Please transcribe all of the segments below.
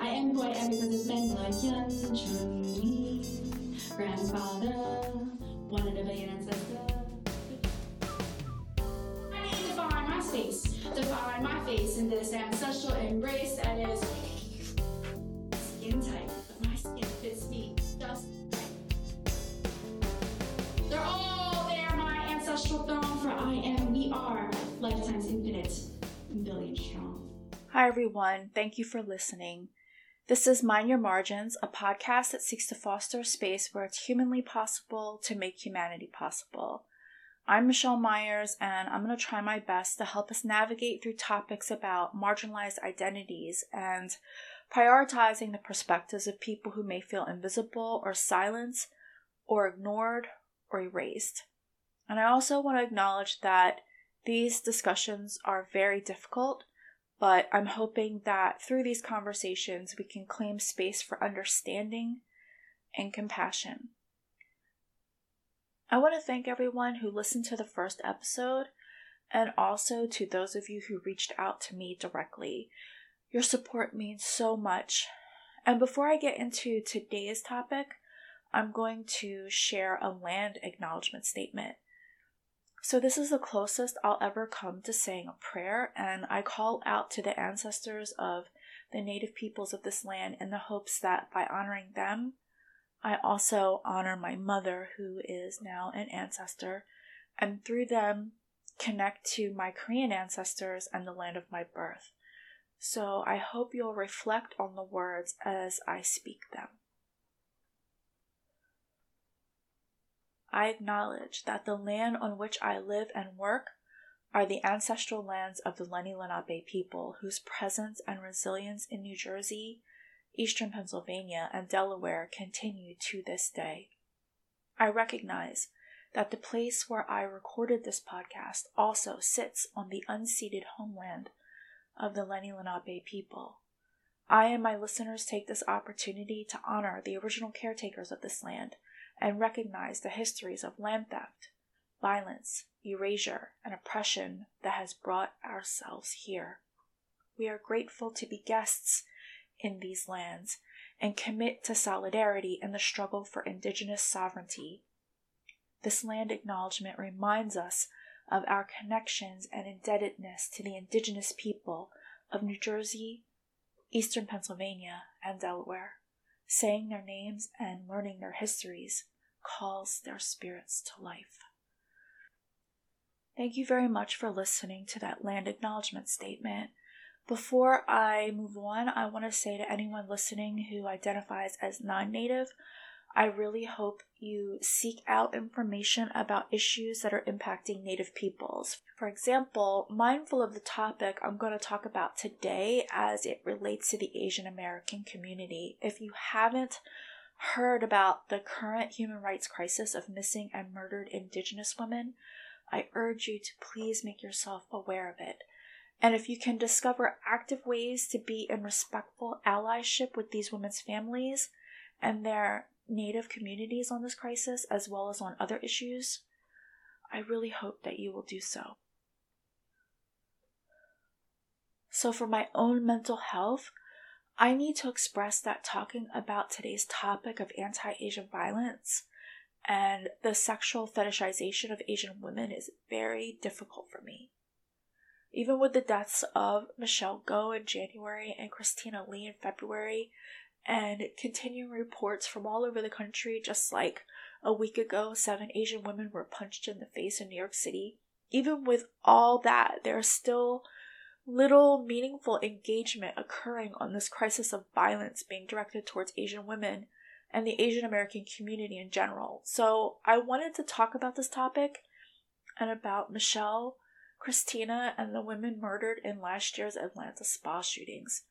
I am who I am because it's men like Li. Grandfather, one in a billion ancestor. I need to find my space, to find my face in this ancestral embrace that is skin tight, but my skin fits me just right. They're all there, my ancestral throne, for I am, we are, Hi, everyone. Thank you for listening. This is Mind Your Margins, a podcast that seeks to foster a space where it's humanly possible to make humanity possible. I'm Michelle Myers, and I'm going to try my best to help us navigate through topics about marginalized identities and prioritizing the perspectives of people who may feel invisible or silenced or ignored or erased. And I also want to acknowledge that these discussions are very difficult but I'm hoping that through these conversations, we can claim space for understanding and compassion. I want to thank everyone who listened to the first episode and also to those of you who reached out to me directly. Your support means so much. And before I get into today's topic, I'm going to share a land acknowledgement statement. So, this is the closest I'll ever come to saying a prayer, and I call out to the ancestors of the native peoples of this land in the hopes that by honoring them, I also honor my mother, who is now an ancestor, and through them connect to my Korean ancestors and the land of my birth. So, I hope you'll reflect on the words as I speak them. I acknowledge that the land on which I live and work are the ancestral lands of the Lenni Lenape people, whose presence and resilience in New Jersey, eastern Pennsylvania, and Delaware continue to this day. I recognize that the place where I recorded this podcast also sits on the unceded homeland of the Lenni Lenape people. I and my listeners take this opportunity to honor the original caretakers of this land and recognize the histories of land theft, violence, erasure, and oppression that has brought ourselves here. We are grateful to be guests in these lands and commit to solidarity in the struggle for Indigenous sovereignty. This land acknowledgement reminds us of our connections and indebtedness to the Indigenous people of New Jersey, Eastern Pennsylvania, and Delaware saying their names and learning their histories calls their spirits to life. Thank you very much for listening to that land acknowledgement statement. Before I move on, I want to say to anyone listening who identifies as non native, I really hope you seek out information about issues that are impacting Native peoples. For example, mindful of the topic I'm going to talk about today as it relates to the Asian American community. If you haven't heard about the current human rights crisis of missing and murdered Indigenous women, I urge you to please make yourself aware of it. And if you can discover active ways to be in respectful allyship with these women's families and their Native communities on this crisis, as well as on other issues, I really hope that you will do so. So, for my own mental health, I need to express that talking about today's topic of anti Asian violence and the sexual fetishization of Asian women is very difficult for me. Even with the deaths of Michelle Go in January and Christina Lee in February, and continuing reports from all over the country, just like a week ago, seven Asian women were punched in the face in New York City. Even with all that, there's still little meaningful engagement occurring on this crisis of violence being directed towards Asian women and the Asian American community in general. So I wanted to talk about this topic and about Michelle, Christina, and the women murdered in last year's Atlanta spa shootings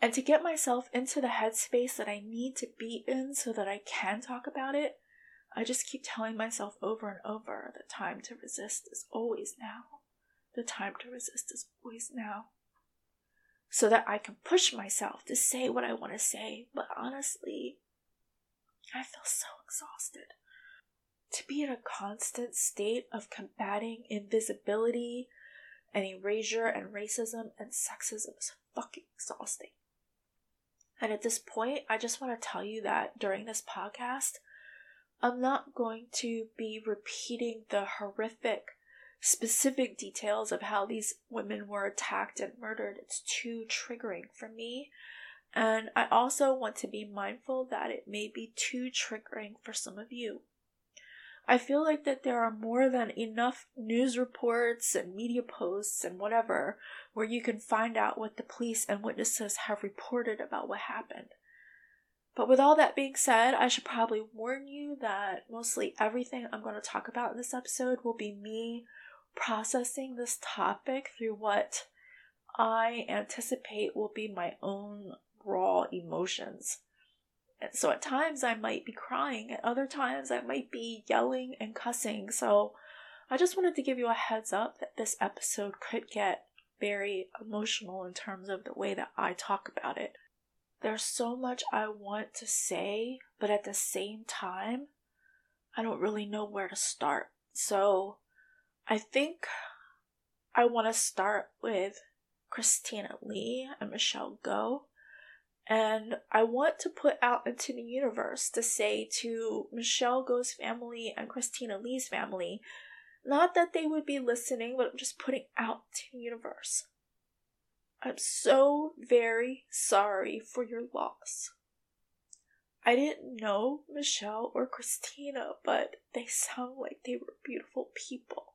and to get myself into the headspace that I need to be in so that I can talk about it, I just keep telling myself over and over the time to resist is always now. The time to resist is always now. So that I can push myself to say what I want to say, but honestly, I feel so exhausted. To be in a constant state of combating invisibility and erasure and racism and sexism is fucking exhausting. And at this point, I just want to tell you that during this podcast, I'm not going to be repeating the horrific, specific details of how these women were attacked and murdered. It's too triggering for me. And I also want to be mindful that it may be too triggering for some of you. I feel like that there are more than enough news reports and media posts and whatever where you can find out what the police and witnesses have reported about what happened. But with all that being said, I should probably warn you that mostly everything I'm going to talk about in this episode will be me processing this topic through what I anticipate will be my own raw emotions. And so at times I might be crying, at other times I might be yelling and cussing. So I just wanted to give you a heads up that this episode could get very emotional in terms of the way that I talk about it. There's so much I want to say, but at the same time, I don't really know where to start. So I think I want to start with Christina Lee and Michelle Go and I want to put out into the universe to say to Michelle Go's family and Christina Lee's family, not that they would be listening, but I'm just putting out to the universe. I'm so very sorry for your loss. I didn't know Michelle or Christina, but they sound like they were beautiful people.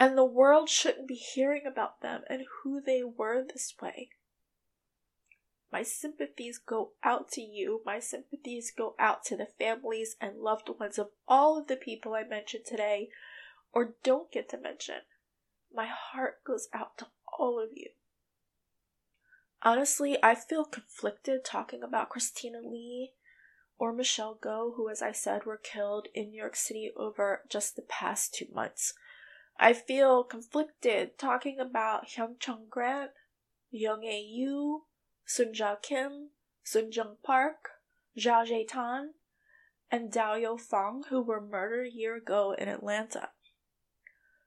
And the world shouldn't be hearing about them and who they were this way. My sympathies go out to you. My sympathies go out to the families and loved ones of all of the people I mentioned today or don't get to mention. My heart goes out to all of you. Honestly, I feel conflicted talking about Christina Lee or Michelle Go, who, as I said, were killed in New York City over just the past two months. I feel conflicted talking about Hyun Jung Grant, Yong Ae Yue, Suncha Kim, Soon Chung Park, Jia Tan, and Dao Fang, who were murdered a year ago in Atlanta.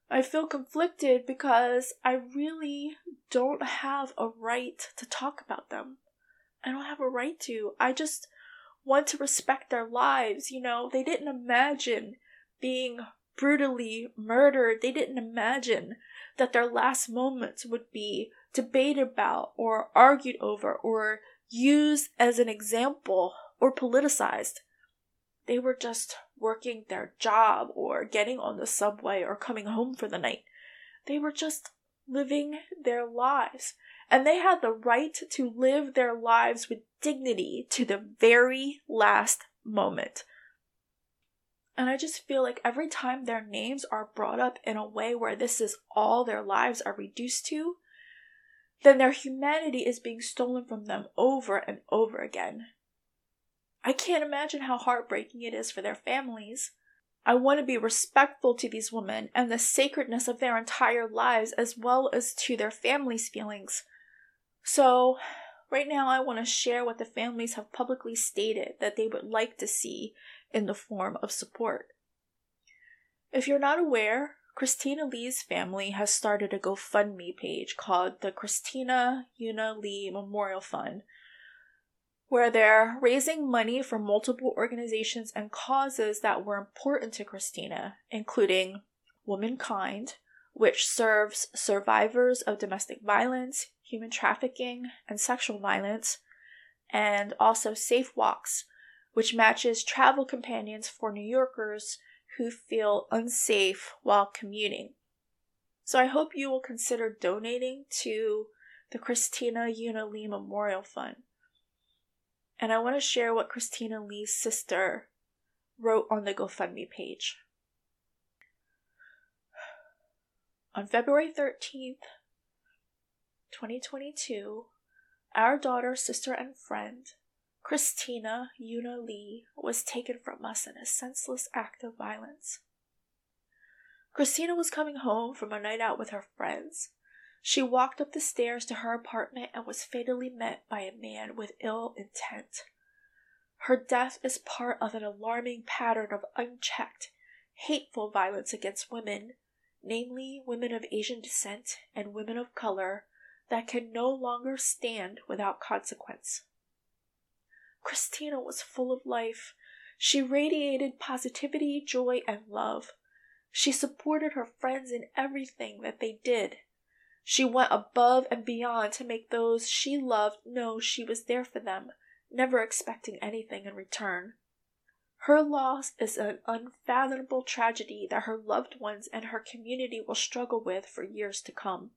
I feel conflicted because I really don't have a right to talk about them. I don't have a right to. I just want to respect their lives. You know, they didn't imagine being brutally murdered. They didn't imagine that their last moments would be debated about or argued over or used as an example or politicized. They were just working their job or getting on the subway or coming home for the night. They were just living their lives. And they had the right to live their lives with dignity to the very last moment. And I just feel like every time their names are brought up in a way where this is all their lives are reduced to, then their humanity is being stolen from them over and over again. I can't imagine how heartbreaking it is for their families. I want to be respectful to these women and the sacredness of their entire lives as well as to their families' feelings. So, right now, I want to share what the families have publicly stated that they would like to see in the form of support. If you're not aware, Christina Lee's family has started a GoFundMe page called the Christina Yuna Lee Memorial Fund, where they're raising money for multiple organizations and causes that were important to Christina, including Womankind, which serves survivors of domestic violence, human trafficking, and sexual violence, and also Safe Walks, which matches travel companions for New Yorkers who feel unsafe while commuting. So I hope you will consider donating to the Christina Yuna Lee Memorial Fund. And I want to share what Christina Lee's sister wrote on the GoFundMe page. On February 13th, 2022, our daughter, sister, and friend Christina Yuna Lee was taken from us in a senseless act of violence. Christina was coming home from a night out with her friends. She walked up the stairs to her apartment and was fatally met by a man with ill intent. Her death is part of an alarming pattern of unchecked, hateful violence against women, namely women of Asian descent and women of color, that can no longer stand without consequence. Christina was full of life. She radiated positivity, joy, and love. She supported her friends in everything that they did. She went above and beyond to make those she loved know she was there for them, never expecting anything in return. Her loss is an unfathomable tragedy that her loved ones and her community will struggle with for years to come.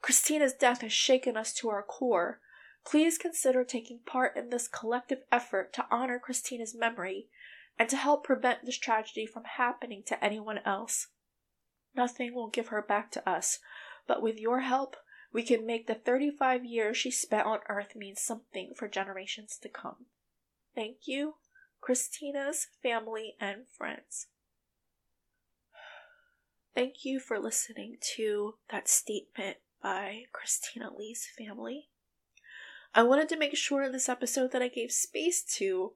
Christina's death has shaken us to our core. Please consider taking part in this collective effort to honor Christina's memory and to help prevent this tragedy from happening to anyone else. Nothing will give her back to us, but with your help, we can make the 35 years she spent on earth mean something for generations to come. Thank you, Christina's family and friends. Thank you for listening to that statement by Christina Lee's family. I wanted to make sure in this episode that I gave space to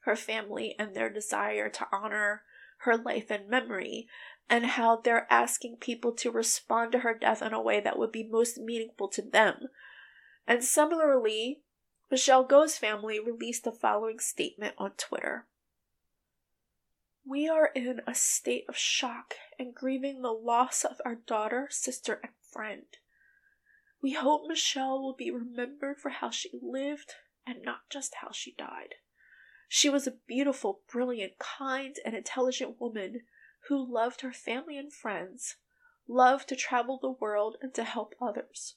her family and their desire to honor her life and memory, and how they're asking people to respond to her death in a way that would be most meaningful to them. And similarly, Michelle Go's family released the following statement on Twitter. We are in a state of shock and grieving the loss of our daughter, sister, and friend. We hope Michelle will be remembered for how she lived and not just how she died. She was a beautiful, brilliant, kind, and intelligent woman who loved her family and friends, loved to travel the world and to help others.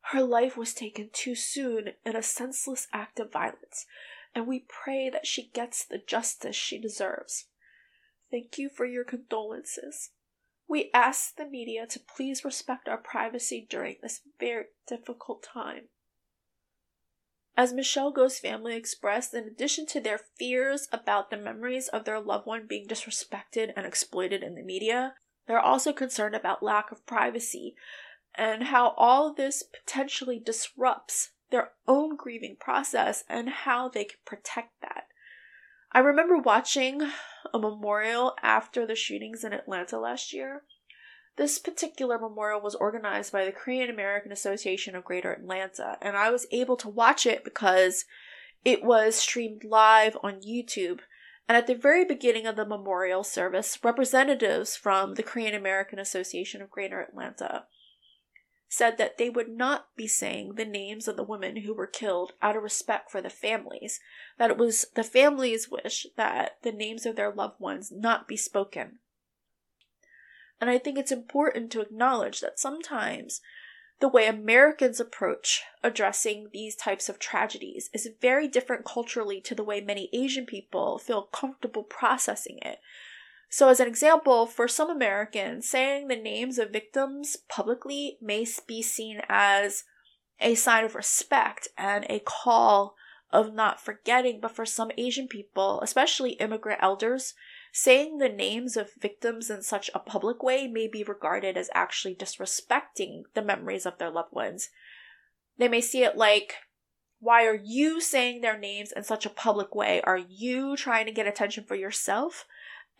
Her life was taken too soon in a senseless act of violence, and we pray that she gets the justice she deserves. Thank you for your condolences. We ask the media to please respect our privacy during this very difficult time. As Michelle Go's family expressed, in addition to their fears about the memories of their loved one being disrespected and exploited in the media, they're also concerned about lack of privacy and how all this potentially disrupts their own grieving process and how they can protect that. I remember watching a memorial after the shootings in Atlanta last year. This particular memorial was organized by the Korean American Association of Greater Atlanta, and I was able to watch it because it was streamed live on YouTube. And at the very beginning of the memorial service, representatives from the Korean American Association of Greater Atlanta said that they would not be saying the names of the women who were killed out of respect for the families, that it was the families' wish that the names of their loved ones not be spoken. And I think it's important to acknowledge that sometimes the way Americans approach addressing these types of tragedies is very different culturally to the way many Asian people feel comfortable processing it. So, as an example, for some Americans, saying the names of victims publicly may be seen as a sign of respect and a call of not forgetting. But for some Asian people, especially immigrant elders, saying the names of victims in such a public way may be regarded as actually disrespecting the memories of their loved ones. They may see it like, why are you saying their names in such a public way? Are you trying to get attention for yourself?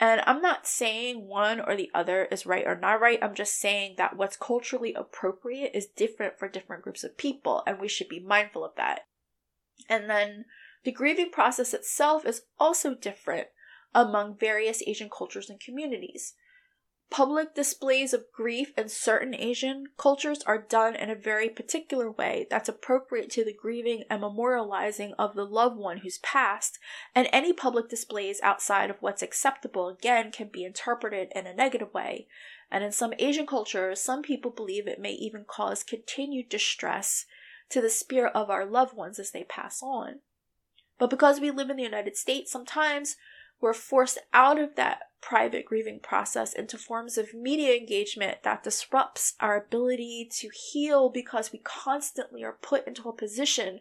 And I'm not saying one or the other is right or not right. I'm just saying that what's culturally appropriate is different for different groups of people, and we should be mindful of that. And then the grieving process itself is also different among various Asian cultures and communities. Public displays of grief in certain Asian cultures are done in a very particular way that's appropriate to the grieving and memorializing of the loved one who's passed, and any public displays outside of what's acceptable again can be interpreted in a negative way. And in some Asian cultures, some people believe it may even cause continued distress to the spirit of our loved ones as they pass on. But because we live in the United States, sometimes we're forced out of that private grieving process into forms of media engagement that disrupts our ability to heal because we constantly are put into a position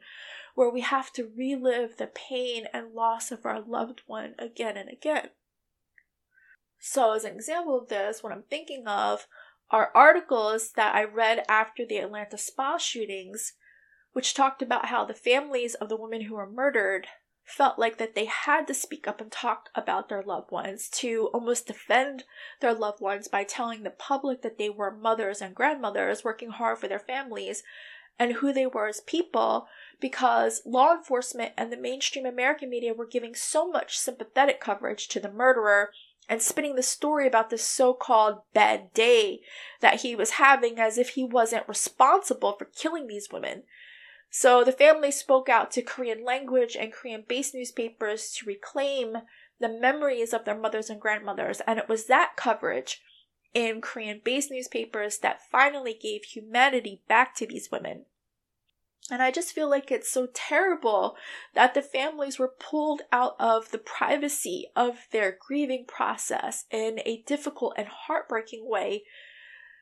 where we have to relive the pain and loss of our loved one again and again. So, as an example of this, what I'm thinking of are articles that I read after the Atlanta spa shootings, which talked about how the families of the women who were murdered felt like that they had to speak up and talk about their loved ones to almost defend their loved ones by telling the public that they were mothers and grandmothers working hard for their families and who they were as people because law enforcement and the mainstream American media were giving so much sympathetic coverage to the murderer and spinning the story about this so called bad day that he was having as if he wasn't responsible for killing these women. So the family spoke out to Korean language and Korean based newspapers to reclaim the memories of their mothers and grandmothers, and it was that coverage in Korean based newspapers that finally gave humanity back to these women. And I just feel like it's so terrible that the families were pulled out of the privacy of their grieving process in a difficult and heartbreaking way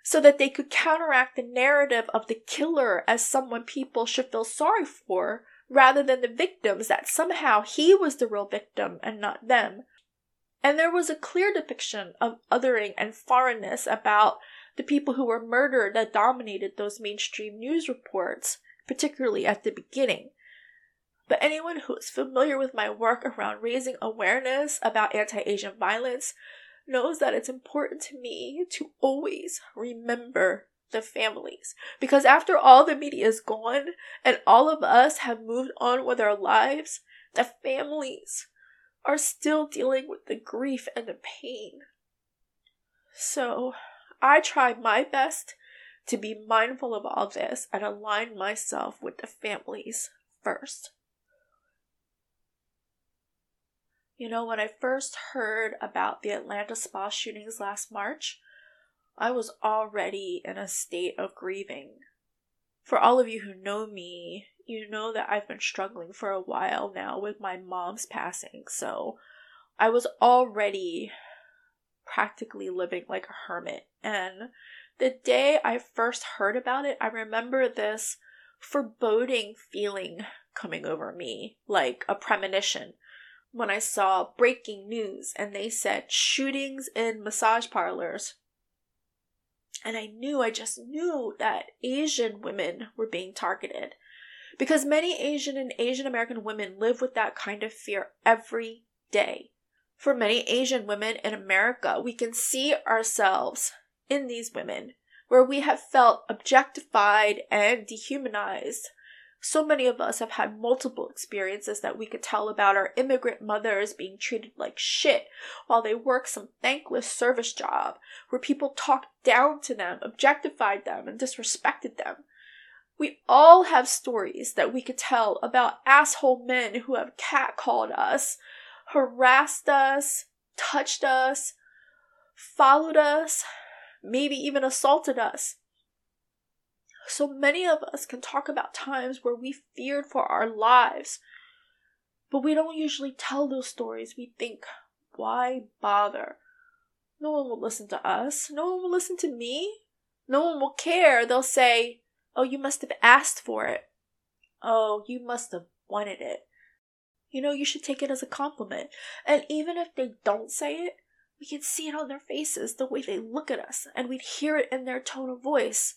so that they could counteract the narrative of the killer as someone people should feel sorry for rather than the victims that somehow he was the real victim and not them. And there was a clear depiction of othering and foreignness about the people who were murdered that dominated those mainstream news reports particularly at the beginning. But anyone who is familiar with my work around raising awareness about anti Asian violence knows that it's important to me to always remember the families. Because after all the media is gone and all of us have moved on with our lives, the families are still dealing with the grief and the pain. So I try my best to be mindful of all this and align myself with the families first. You know, when I first heard about the Atlanta spa shootings last March, I was already in a state of grieving. For all of you who know me, you know that I've been struggling for a while now with my mom's passing, so I was already practically living like a hermit. And the day I first heard about it, I remember this foreboding feeling coming over me, like a premonition, when I saw breaking news and they said shootings in massage parlors. And I knew, I just knew that Asian women were being targeted. Because many Asian and Asian American women live with that kind of fear every day. For many Asian women in America, we can see ourselves in these women, where we have felt objectified and dehumanized. So many of us have had multiple experiences that we could tell about our immigrant mothers being treated like shit while they work some thankless service job where people talked down to them, objectified them, and disrespected them. We all have stories that we could tell about asshole men who have catcalled us, harassed us, touched us, followed us, maybe even assaulted us. So many of us can talk about times where we feared for our lives, but we don't usually tell those stories. We think, why bother? No one will listen to us. No one will listen to me. No one will care. They'll say, oh, you must have asked for it. Oh, you must have wanted it. You know, you should take it as a compliment. And even if they don't say it, we can see it on their faces, the way they look at us, and we'd hear it in their tone of voice.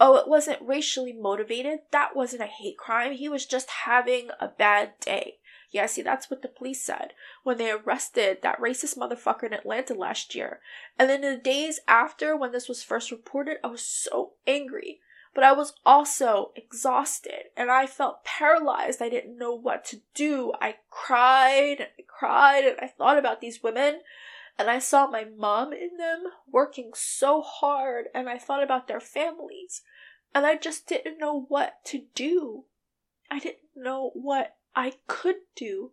Oh, it wasn't racially motivated. That wasn't a hate crime. He was just having a bad day. Yeah, see, that's what the police said when they arrested that racist motherfucker in Atlanta last year. And then the days after, when this was first reported, I was so angry. But I was also exhausted and I felt paralyzed. I didn't know what to do. I cried and I cried and I thought about these women and I saw my mom in them working so hard, and I thought about their families, and I just didn't know what to do. I didn't know what I could do,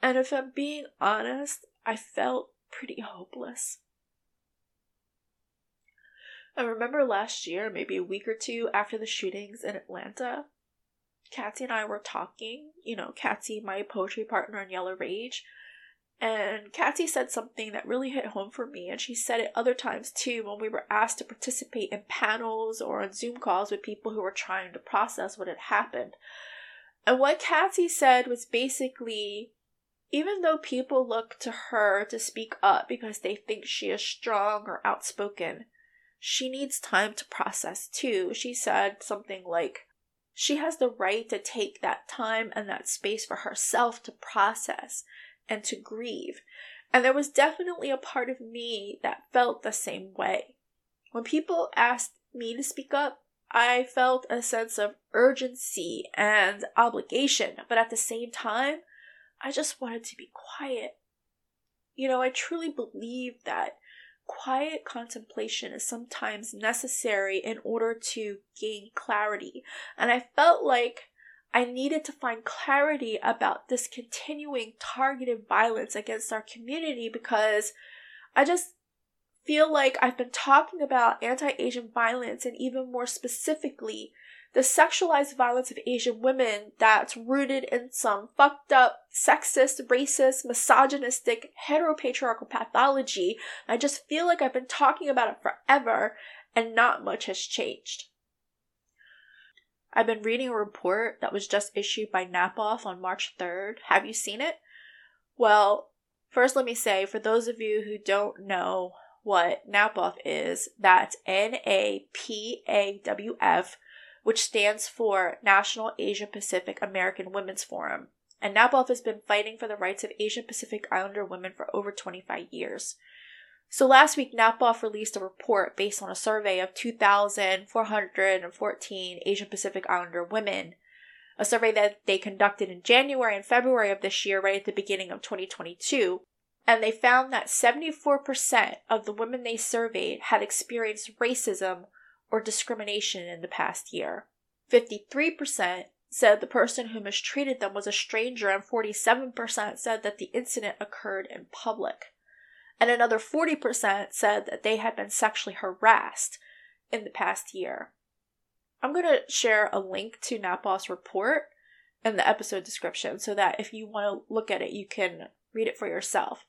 and if I'm being honest, I felt pretty hopeless. I remember last year, maybe a week or two after the shootings in Atlanta, Catzie and I were talking. You know, Catzie, my poetry partner in Yellow Rage, and Catzie said something that really hit home for me, and she said it other times too when we were asked to participate in panels or on Zoom calls with people who were trying to process what had happened. And what Catzie said was basically even though people look to her to speak up because they think she is strong or outspoken, she needs time to process too. She said something like, she has the right to take that time and that space for herself to process and to grieve. And there was definitely a part of me that felt the same way. When people asked me to speak up, I felt a sense of urgency and obligation, but at the same time, I just wanted to be quiet. You know, I truly believe that quiet contemplation is sometimes necessary in order to gain clarity. And I felt like I needed to find clarity about this continuing targeted violence against our community because I just feel like I've been talking about anti Asian violence and even more specifically, the sexualized violence of Asian women that's rooted in some fucked up, sexist, racist, misogynistic, heteropatriarchal pathology. I just feel like I've been talking about it forever and not much has changed. I've been reading a report that was just issued by NAPAWF on March 3rd. Have you seen it? Well, first let me say, for those of you who don't know what NAPAWF is, that's N A P A W F which stands for National Asia Pacific American Women's Forum. And NAPAWF has been fighting for the rights of Asian Pacific Islander women for over 25 years. So last week, NAPAWF released a report based on a survey of 2,414 Asian Pacific Islander women, a survey that they conducted in January and February of this year, right at the beginning of 2022. And they found that 74% of the women they surveyed had experienced racism or discrimination in the past year. 53% said the person who mistreated them was a stranger, and 47% said that the incident occurred in public. And another 40% said that they had been sexually harassed in the past year. I'm going to share a link to NAPAWF's report in the episode description so that if you want to look at it, you can read it for yourself.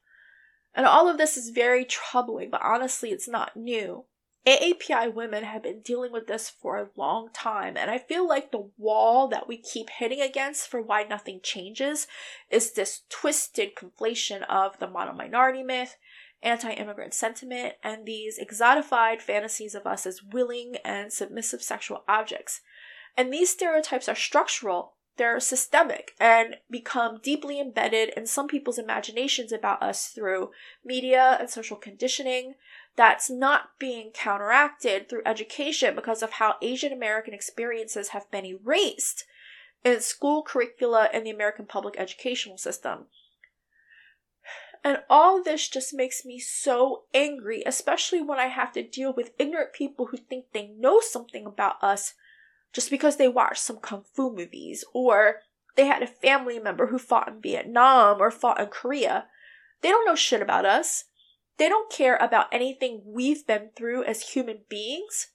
And all of this is very troubling, but honestly, it's not new. AAPI women have been dealing with this for a long time, and I feel like the wall that we keep hitting against for why nothing changes is this twisted conflation of the model minority myth, anti immigrant sentiment, and these exotified fantasies of us as willing and submissive sexual objects. And these stereotypes are structural, they're systemic, and become deeply embedded in some people's imaginations about us through media and social conditioning that's not being counteracted through education because of how Asian American experiences have been erased in school curricula in the American public educational system. And all this just makes me so angry, especially when I have to deal with ignorant people who think they know something about us just because they watched some kung fu movies or they had a family member who fought in Vietnam or fought in Korea. They don't know shit about us. They don't care about anything we've been through as human beings.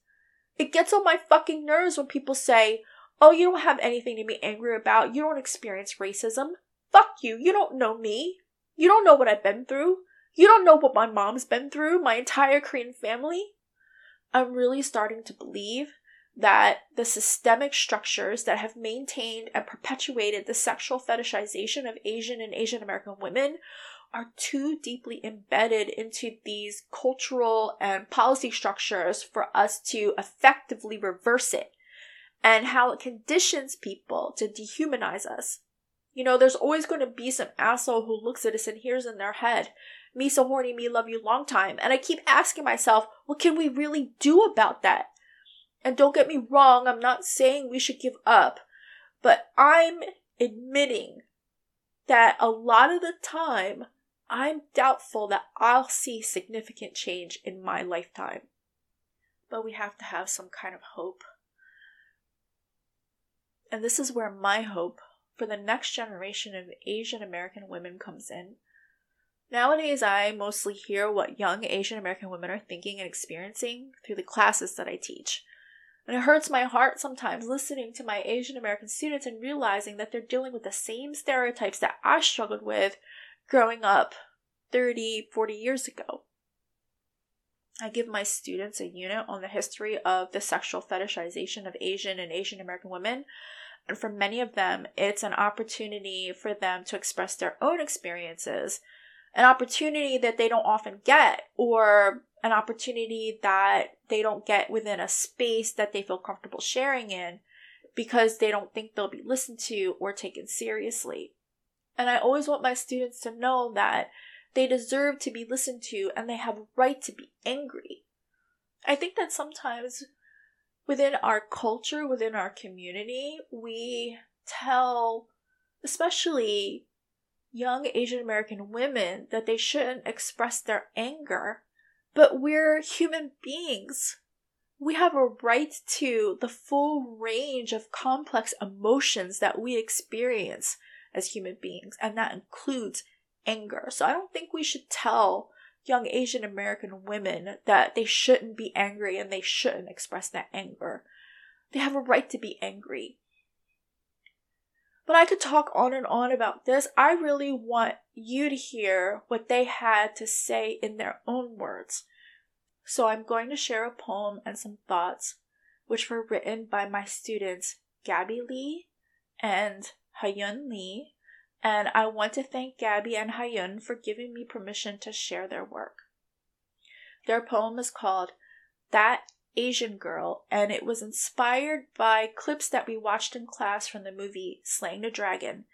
It gets on my fucking nerves when people say, Oh, you don't have anything to be angry about. You don't experience racism. Fuck you. You don't know me. You don't know what I've been through. You don't know what my mom's been through, my entire Korean family. I'm really starting to believe that the systemic structures that have maintained and perpetuated the sexual fetishization of Asian and Asian American women are too deeply embedded into these cultural and policy structures for us to effectively reverse it, and how it conditions people to dehumanize us. You know, there's always going to be some asshole who looks at us and hears in their head, me so horny, me love you long time. And I keep asking myself, what can we really do about that? And don't get me wrong, I'm not saying we should give up, but I'm admitting that a lot of the time I'm doubtful that I'll see significant change in my lifetime. But we have to have some kind of hope. And this is where my hope for the next generation of Asian American women comes in. Nowadays, I mostly hear what young Asian American women are thinking and experiencing through the classes that I teach. And it hurts my heart sometimes listening to my Asian American students and realizing that they're dealing with the same stereotypes that I struggled with growing up 30, 40 years ago. I give my students a unit on the history of the sexual fetishization of Asian and Asian American women. And for many of them, it's an opportunity for them to express their own experiences, an opportunity that they don't often get, or an opportunity that they don't get within a space that they feel comfortable sharing in because they don't think they'll be listened to or taken seriously. And I always want my students to know that they deserve to be listened to and they have a right to be angry. I think that sometimes within our culture, within our community, we tell, especially young Asian American women, that they shouldn't express their anger. But we're human beings. We have a right to the full range of complex emotions that we experience as human beings, and that includes anger. So I don't think we should tell young Asian American women that they shouldn't be angry and they shouldn't express that anger. They have a right to be angry. But I could talk on and on about this. I really want you to hear what they had to say in their own words. So I'm going to share a poem and some thoughts which were written by my students Gabby Lee and Haeun Lee and I want to thank Gabby and Haeun for giving me permission to share their work. Their poem is called That Asian Girl, and it was inspired by clips that we watched in class from the movie Slaying the Dragon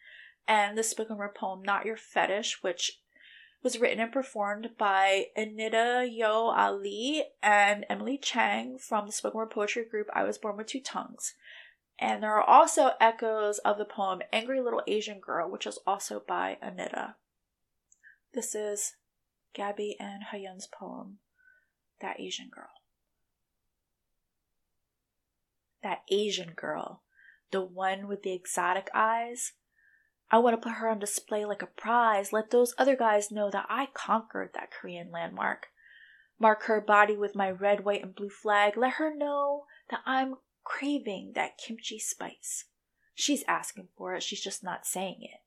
and the spoken word poem Not Your Fetish, which was written and performed by Anida Yoeu Ali and Emily Chang from the spoken word poetry group I Was Born with Two Tongues. And there are also echoes of the poem Angry Little Asian Girl, which is also by Anida. This is Gabby and Haeun's poem, That Asian Girl. That Asian girl, the one with the exotic eyes. I want to put her on display like a prize. Let those other guys know that I conquered that Korean landmark. Mark her body with my red, white, and blue flag. Let her know that I'm craving that kimchi spice. She's asking for it, she's just not saying it.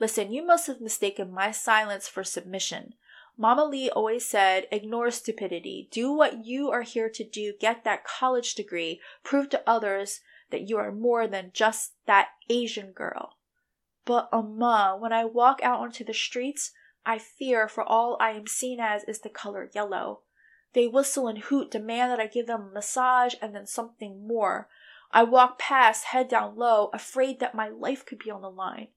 Listen, you must have mistaken my silence for submission. Mama Lee always said, ignore stupidity. Do what you are here to do. Get that college degree. Prove to others that you are more than just that Asian girl. But, Amma, when I walk out onto the streets, I fear for all I am seen as is the color yellow. They whistle and hoot, demand that I give them a massage and then something more. I walk past, head down low, afraid that my life could be on the line.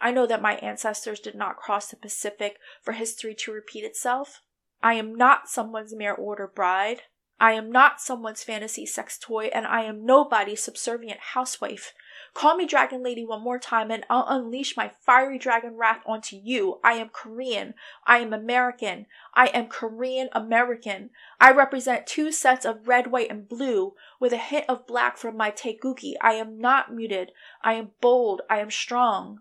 I know that my ancestors did not cross the Pacific for history to repeat itself. I am not someone's mere order bride. I am not someone's fantasy sex toy, and I am nobody's subservient housewife. Call me Dragon Lady one more time and I'll unleash my fiery dragon wrath onto you. I am Korean. I am American. I am Korean American. I represent two sets of red, white, and blue with a hint of black from my taegukgi. I am not muted. I am bold. I am strong.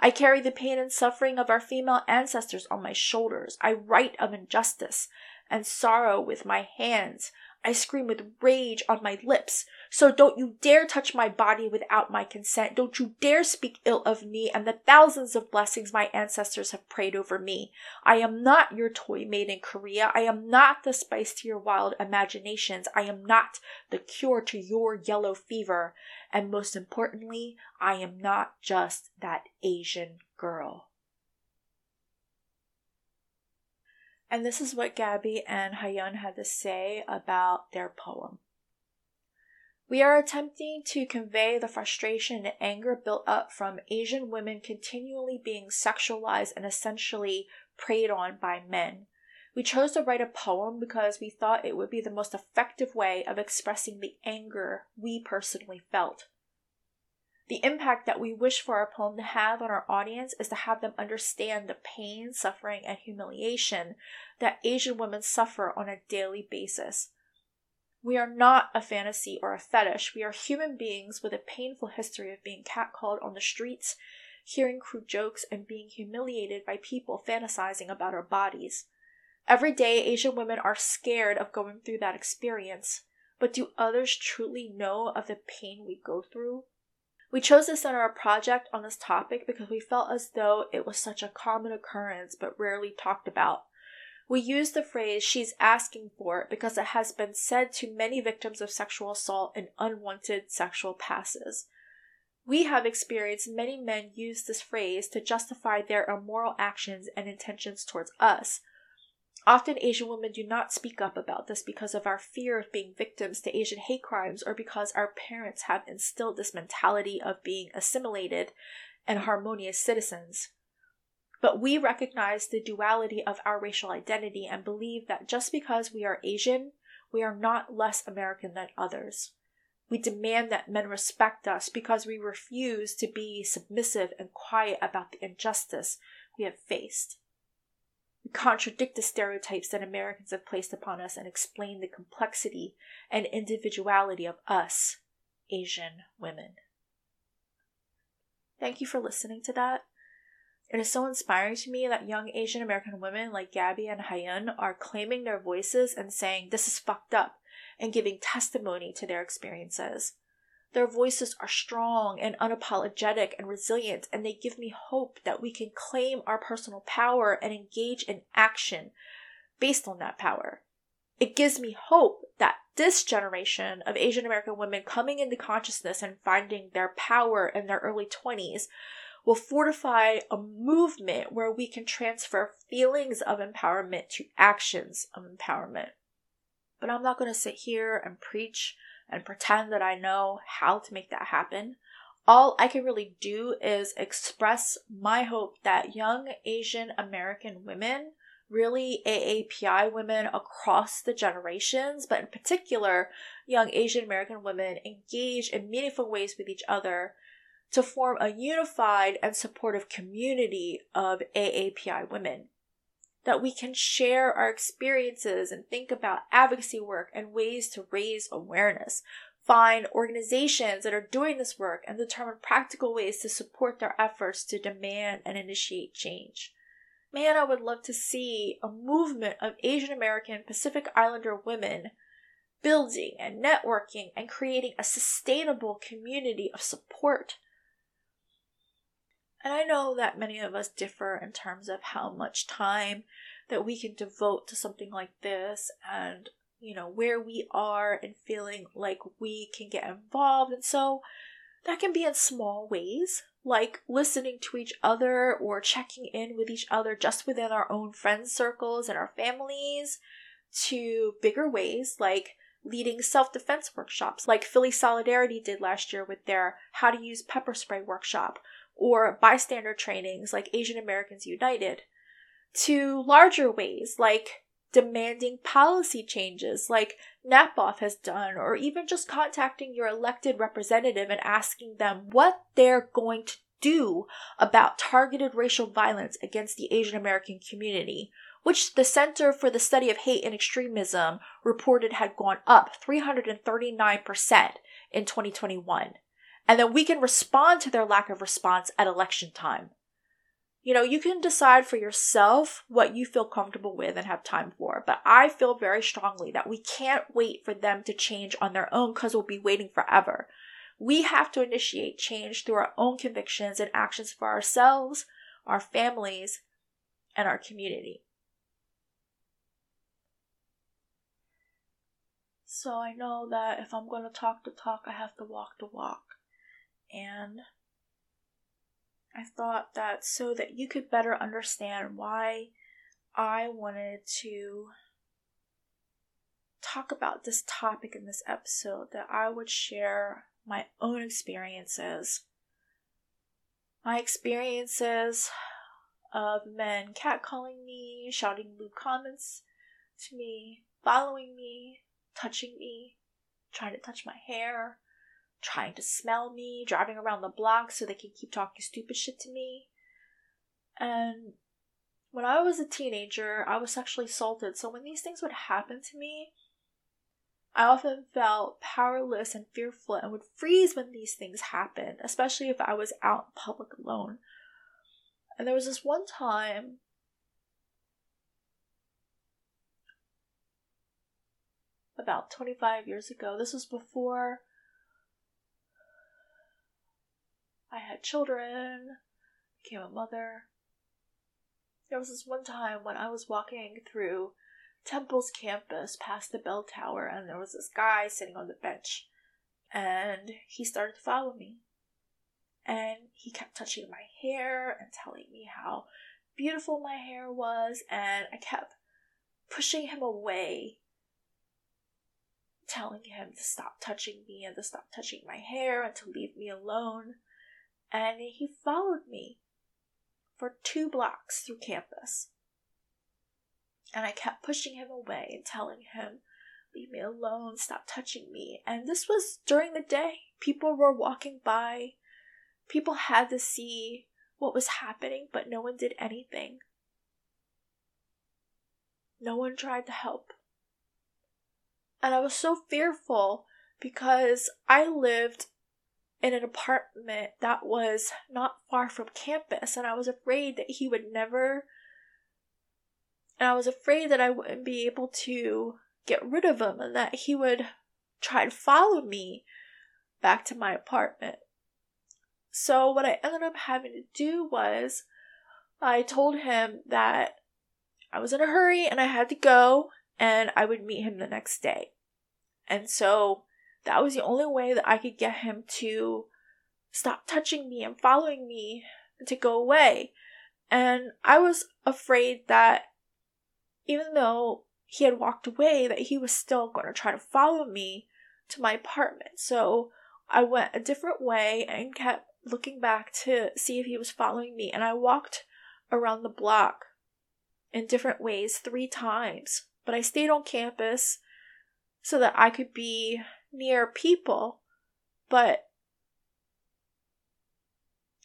I carry the pain and suffering of our female ancestors on my shoulders. I write of injustice and sorrow with my hands. I scream with rage on my lips. So don't you dare touch my body without my consent. Don't you dare speak ill of me and the thousands of blessings my ancestors have prayed over me. I am not your toy made in Korea. I am not the spice to your wild imaginations. I am not the cure to your yellow fever. And most importantly, I am not just that Asian girl. And this is what Gabby and Haeun had to say about their poem. We are attempting to convey the frustration and anger built up from Asian women continually being sexualized and essentially preyed on by men. We chose to write a poem because we thought it would be the most effective way of expressing the anger we personally felt. The impact that we wish for our poem to have on our audience is to have them understand the pain, suffering, and humiliation that Asian women suffer on a daily basis. We are not a fantasy or a fetish. We are human beings with a painful history of being catcalled on the streets, hearing crude jokes, and being humiliated by people fantasizing about our bodies. Every day, Asian women are scared of going through that experience. But do others truly know of the pain we go through? We chose to center our project on this topic because we felt as though it was such a common occurrence but rarely talked about. We use the phrase she's asking for it because it has been said to many victims of sexual assault and unwanted sexual passes. We have experienced many men use this phrase to justify their immoral actions and intentions towards us. Often Asian women do not speak up about this because of our fear of being victims to Asian hate crimes or because our parents have instilled this mentality of being assimilated and harmonious citizens. But we recognize the duality of our racial identity and believe that just because we are Asian, we are not less American than others. We demand that men respect us because we refuse to be submissive and quiet about the injustice we have faced. We contradict the stereotypes that Americans have placed upon us and explain the complexity and individuality of us, Asian women. Thank you for listening to that. It is so inspiring to me that young Asian American women like Gabby and Haeun are claiming their voices and saying, This is fucked up, and giving testimony to their experiences. Their voices are strong and unapologetic and resilient, and they give me hope that we can claim our personal power and engage in action based on that power. It gives me hope that this generation of Asian American women coming into consciousness and finding their power in their early 20s will fortify a movement where we can transfer feelings of empowerment to actions of empowerment. But I'm not going to sit here and preach and pretend that I know how to make that happen. All I can really do is express my hope that young Asian American women, really AAPI women across the generations, but in particular, young Asian American women engage in meaningful ways with each other to form a unified and supportive community of AAPI women. That we can share our experiences and think about advocacy work and ways to raise awareness. Find organizations that are doing this work and determine practical ways to support their efforts to demand and initiate change. Man, I would love to see a movement of Asian American Pacific Islander women building and networking and creating a sustainable community of support and I know that many of us differ in terms of how much time that we can devote to something like this and, you know, where we are and feeling like we can get involved. And so that can be in small ways, like listening to each other or checking in with each other just within our own friend circles and our families, to bigger ways like leading self defense workshops, like Philly Solidarity did last year with their How to Use Pepper Spray workshop, or bystander trainings like Asian Americans United, to larger ways like demanding policy changes like NAPAWF has done, or even just contacting your elected representative and asking them what they're going to do about targeted racial violence against the Asian American community, which the Center for the Study of Hate and Extremism reported had gone up 339% in 2021 and then we can respond to their lack of response at election time. You know, you can decide for yourself what you feel comfortable with and have time for, but I feel very strongly that we can't wait for them to change on their own because we'll be waiting forever. We have to initiate change through our own convictions and actions for ourselves, our families, and our community. So I know that if I'm going to talk the talk, I have to walk the walk and I thought that so that you could better understand why I wanted to talk about this topic in this episode, that I would share my own experiences. My experiences of men catcalling me, shouting lewd comments to me, following me, touching me, trying to touch my hair, trying to smell me, driving around the block so they can keep talking stupid shit to me. And when I was a teenager, I was sexually assaulted, so when these things would happen to me, I often felt powerless and fearful and would freeze when these things happened, especially if I was out in public alone. And there was this one time about 25 years ago. This was before I had children, became a mother. There was this one time when I was walking through Temple's campus past the bell tower, and there was this guy sitting on the bench, and he started to follow me. And he kept touching my hair and telling me how beautiful my hair was, and I kept pushing him away, telling him to stop touching me and to stop touching my hair and to leave me alone. And he followed me for two blocks through campus. And I kept pushing him away and telling him, Leave me alone, stop touching me. And this was during the day. People were walking by. People had to see what was happening, but no one did anything. No one tried to help. And I was so fearful because I lived in an apartment that was not far from campus, and I was afraid that he would never. And I was afraid that I wouldn't be able to get rid of him and that he would try to follow me back to my apartment. So, what I ended up having to do was I told him that I was in a hurry and I had to go and I would meet him the next day. And so that was the only way that I could get him to stop touching me and following me and to go away. And I was afraid that even though he had walked away, that he was still going to try to follow me to my apartment. So I went a different way and kept looking back to see if he was following me. And I walked around the block in different ways three times. But I stayed on campus so that I could be near people. But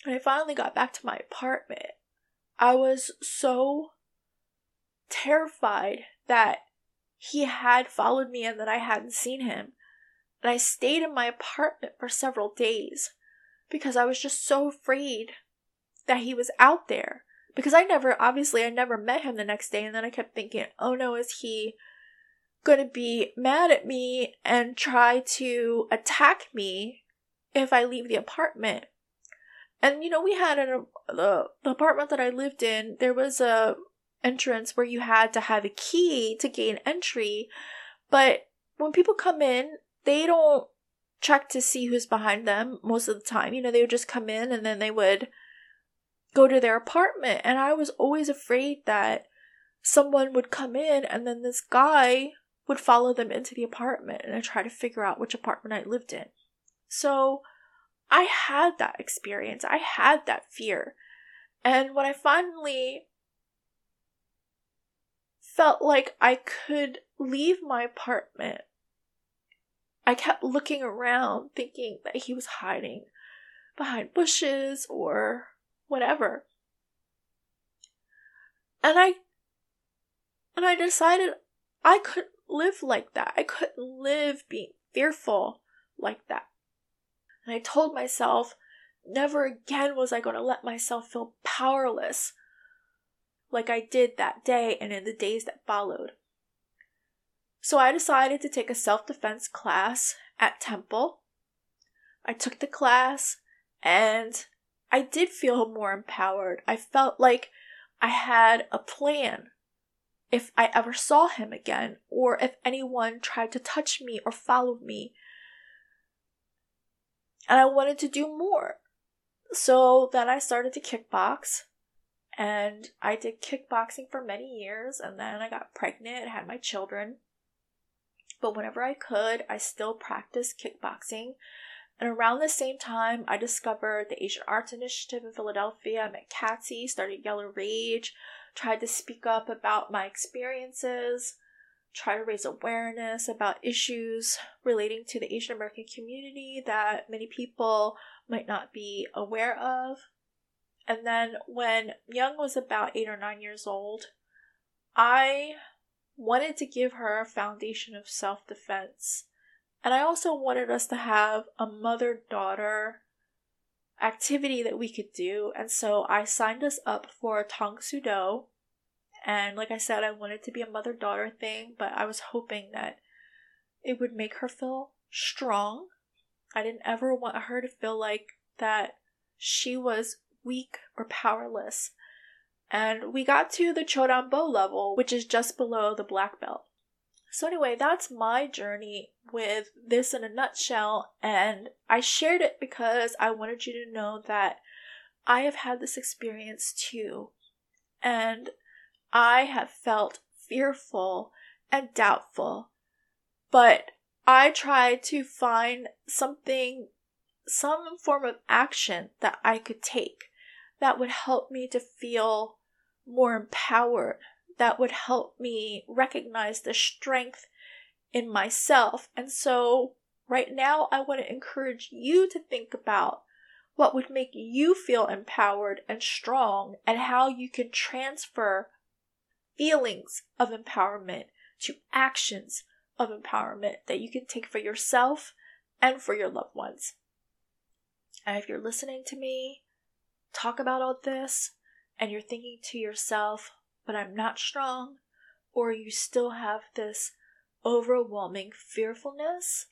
when I finally got back to my apartment, I was so terrified that he had followed me and that I hadn't seen him. And I stayed in my apartment for several days because I was just so afraid that he was out there. Because I never, obviously, I never met him the next day. And then I kept thinking, oh no, is he going to be mad at me and try to attack me if I leave the apartment? And you know, we had an, the, the apartment that I lived in, there was a entrance where you had to have a key to gain entry. But when people come in, they don't check to see who's behind them most of the time. You know, they would just come in and then they would go to their apartment. And I was always afraid that someone would come in and then this guy would follow them into the apartment and I try to figure out which apartment I lived in. So I had that experience. I had that fear. And when I finally felt like I could leave my apartment, I kept looking around thinking that he was hiding behind bushes or whatever. And I and I decided I couldn't live like that. I couldn't live being fearful like that. And I told myself never again was I going to let myself feel powerless like I did that day and in the days that followed. So I decided to take a self defense class at Temple. I took the class and I did feel more empowered. I felt like I had a plan if I ever saw him again, or if anyone tried to touch me or follow me. And I wanted to do more. So then I started to kickbox, and I did kickboxing for many years, and then I got pregnant, had my children. But whenever I could, I still practiced kickboxing and around the same time, I discovered the Asian Arts Initiative in Philadelphia. I met Catzie, started Yellow Rage, tried to speak up about my experiences, try to raise awareness about issues relating to the Asian American community that many people might not be aware of. And then when Young was about eight or nine years old, I wanted to give her a foundation of self defense and I also wanted us to have a mother daughter activity that we could do. And so I signed us up for a Tang Soo Do. And like I said, I wanted to be a mother daughter thing, but I was hoping that it would make her feel strong. I didn't ever want her to feel like that she was weak or powerless. And we got to the Chodanbo level, which is just below the black belt. So, anyway, that's my journey with this in a nutshell, and I shared it because I wanted you to know that I have had this experience too, and I have felt fearful and doubtful. But I tried to find something, some form of action that I could take that would help me to feel more empowered, that would help me recognize the strength in myself. And so, right now, I want to encourage you to think about what would make you feel empowered and strong, and how you can transfer feelings of empowerment to actions of empowerment that you can take for yourself and for your loved ones. And if you're listening to me talk about all this and you're thinking to yourself, but I'm not strong, or you still have this overwhelming fearfulness,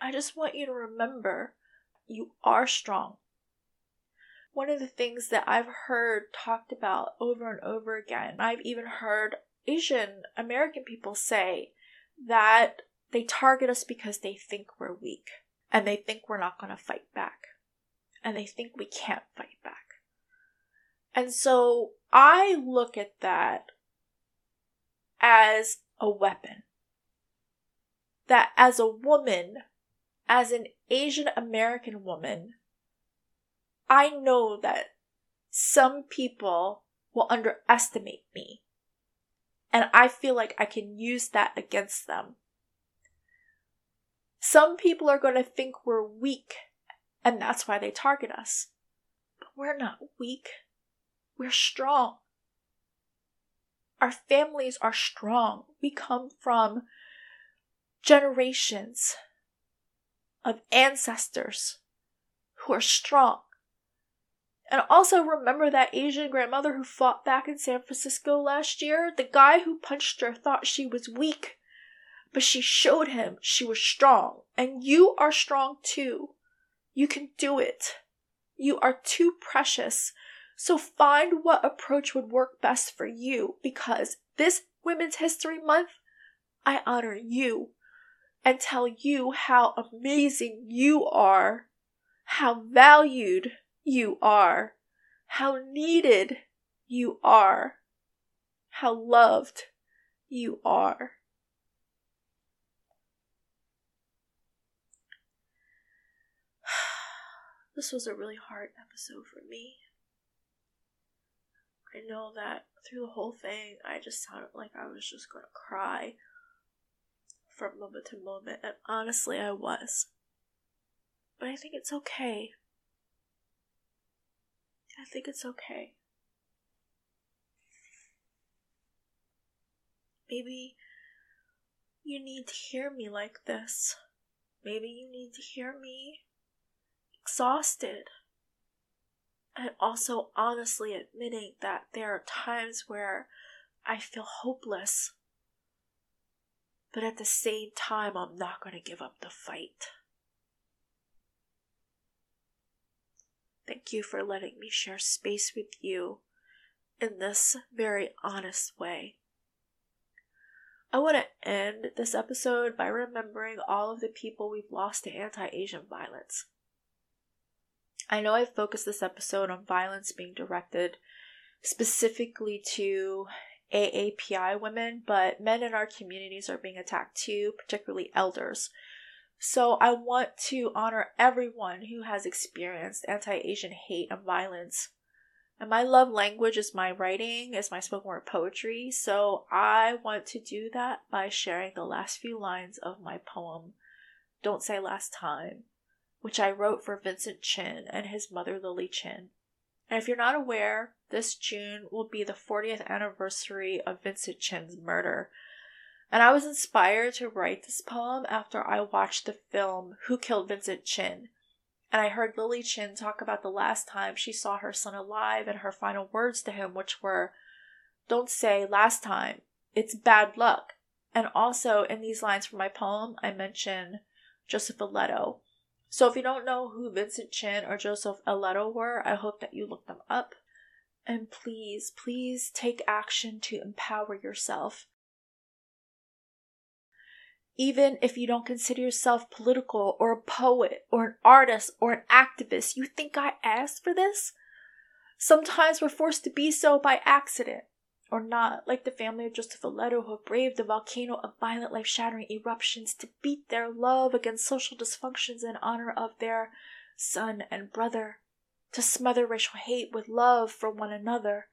I just want you to remember you are strong. One of the things that I've heard talked about over and over again, I've even heard Asian American people say that they target us because they think we're weak and they think we're not going to fight back and they think we can't fight back. And so I look at that as a weapon. That as a woman, as an Asian American woman, I know that some people will underestimate me. And I feel like I can use that against them. Some people are going to think we're weak, and that's why they target us. But we're not weak, we're strong. Our families are strong. We come from generations of ancestors who are strong. And also remember that Asian grandmother who fought back in San Francisco last year? The guy who punched her thought she was weak, but she showed him she was strong. And you are strong too. You can do it. You are too precious. So find what approach would work best for you because this Women's History Month, I honor you and tell you how amazing you are, how valued you are, how needed you are, how loved you are. This was a really hard episode for me. I know that through the whole thing, I just sounded like I was just gonna cry from moment to moment, and honestly, I was. But I think it's okay. I think it's okay. Maybe you need to hear me like this. Maybe you need to hear me exhausted. And also honestly admitting that there are times where I feel hopeless. But at the same time, I'm not going to give up the fight. Thank you for letting me share space with you in this very honest way. I want to end this episode by remembering all of the people we've lost to anti Asian violence. I know I've focused this episode on violence being directed specifically to AAPI women, but men in our communities are being attacked too, particularly elders. So I want to honor everyone who has experienced anti Asian hate and violence. And my love language is my writing, is my spoken word poetry. So I want to do that by sharing the last few lines of my poem, Don't Say Last Time, which I wrote for Vincent Chin and his mother Lily Chin. And if you're not aware, this June will be the 40th anniversary of Vincent Chin's murder. And I was inspired to write this poem after I watched the film Who Killed Vincent Chin. And I heard Lily Chin talk about the last time she saw her son alive and her final words to him, which were, Don't say last time, it's bad luck. And also in these lines from my poem, I mention Joseph Ileto. So if you don't know who Vincent Chin or Joseph Ileto were, I hope that you look them up. And please, please take action to empower yourself even if you don't consider yourself political or a poet or an artist or an activist, you think I asked for this? Sometimes we're forced to be so by accident. Or not like the family of Joseph Ileto who have braved the volcano of violent life shattering eruptions to beat their love against social dysfunctions in honor of their son and brother, to smother racial hate with love for one another.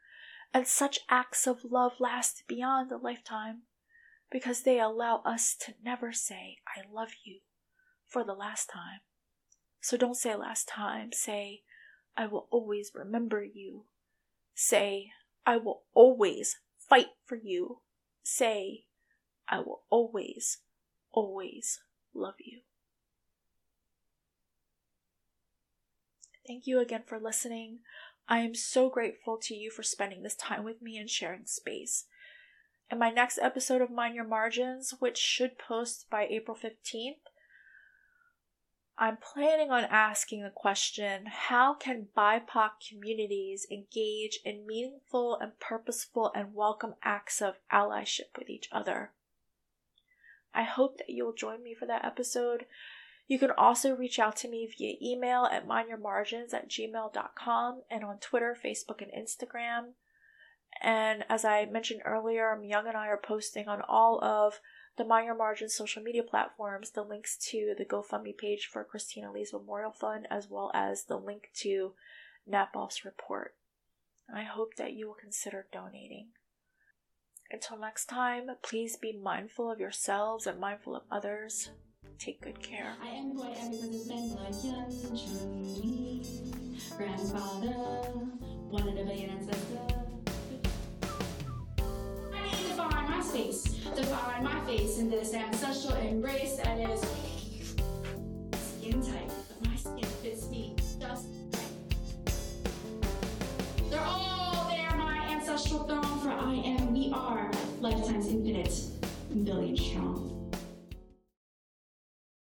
And such acts of love last beyond a lifetime because they allow us to never say, I love you for the last time. So don't say last time, say, I will always remember you. Say, I will always fight for you. Say, I will always, always love you. Thank you again for listening. I am so grateful to you for spending this time with me and sharing space. In my next episode of Mind Your Margins, which should post by April 15th, I'm planning on asking the question how can BIPOC communities engage in meaningful and purposeful and welcome acts of allyship with each other? I hope that you'll join me for that episode. You can also reach out to me via email at mindyourmargins at gmail.com and on Twitter, Facebook, and Instagram. And as I mentioned earlier, Myung and I are posting on all of the Mind Your Margin social media platforms, the links to the GoFundMe page for Christina Lee's Memorial Fund, as well as the link to NAPAWF's report. I hope that you will consider donating. Until next time, please be mindful of yourselves and mindful of others. Take good care. I am it's been like grandfather, one ancestors. Face, define my face in this ancestral embrace that is skin tight. My skin fits me just right. They're all there, my ancestral throne, for I am, we are lifetimes infinite, billion strong.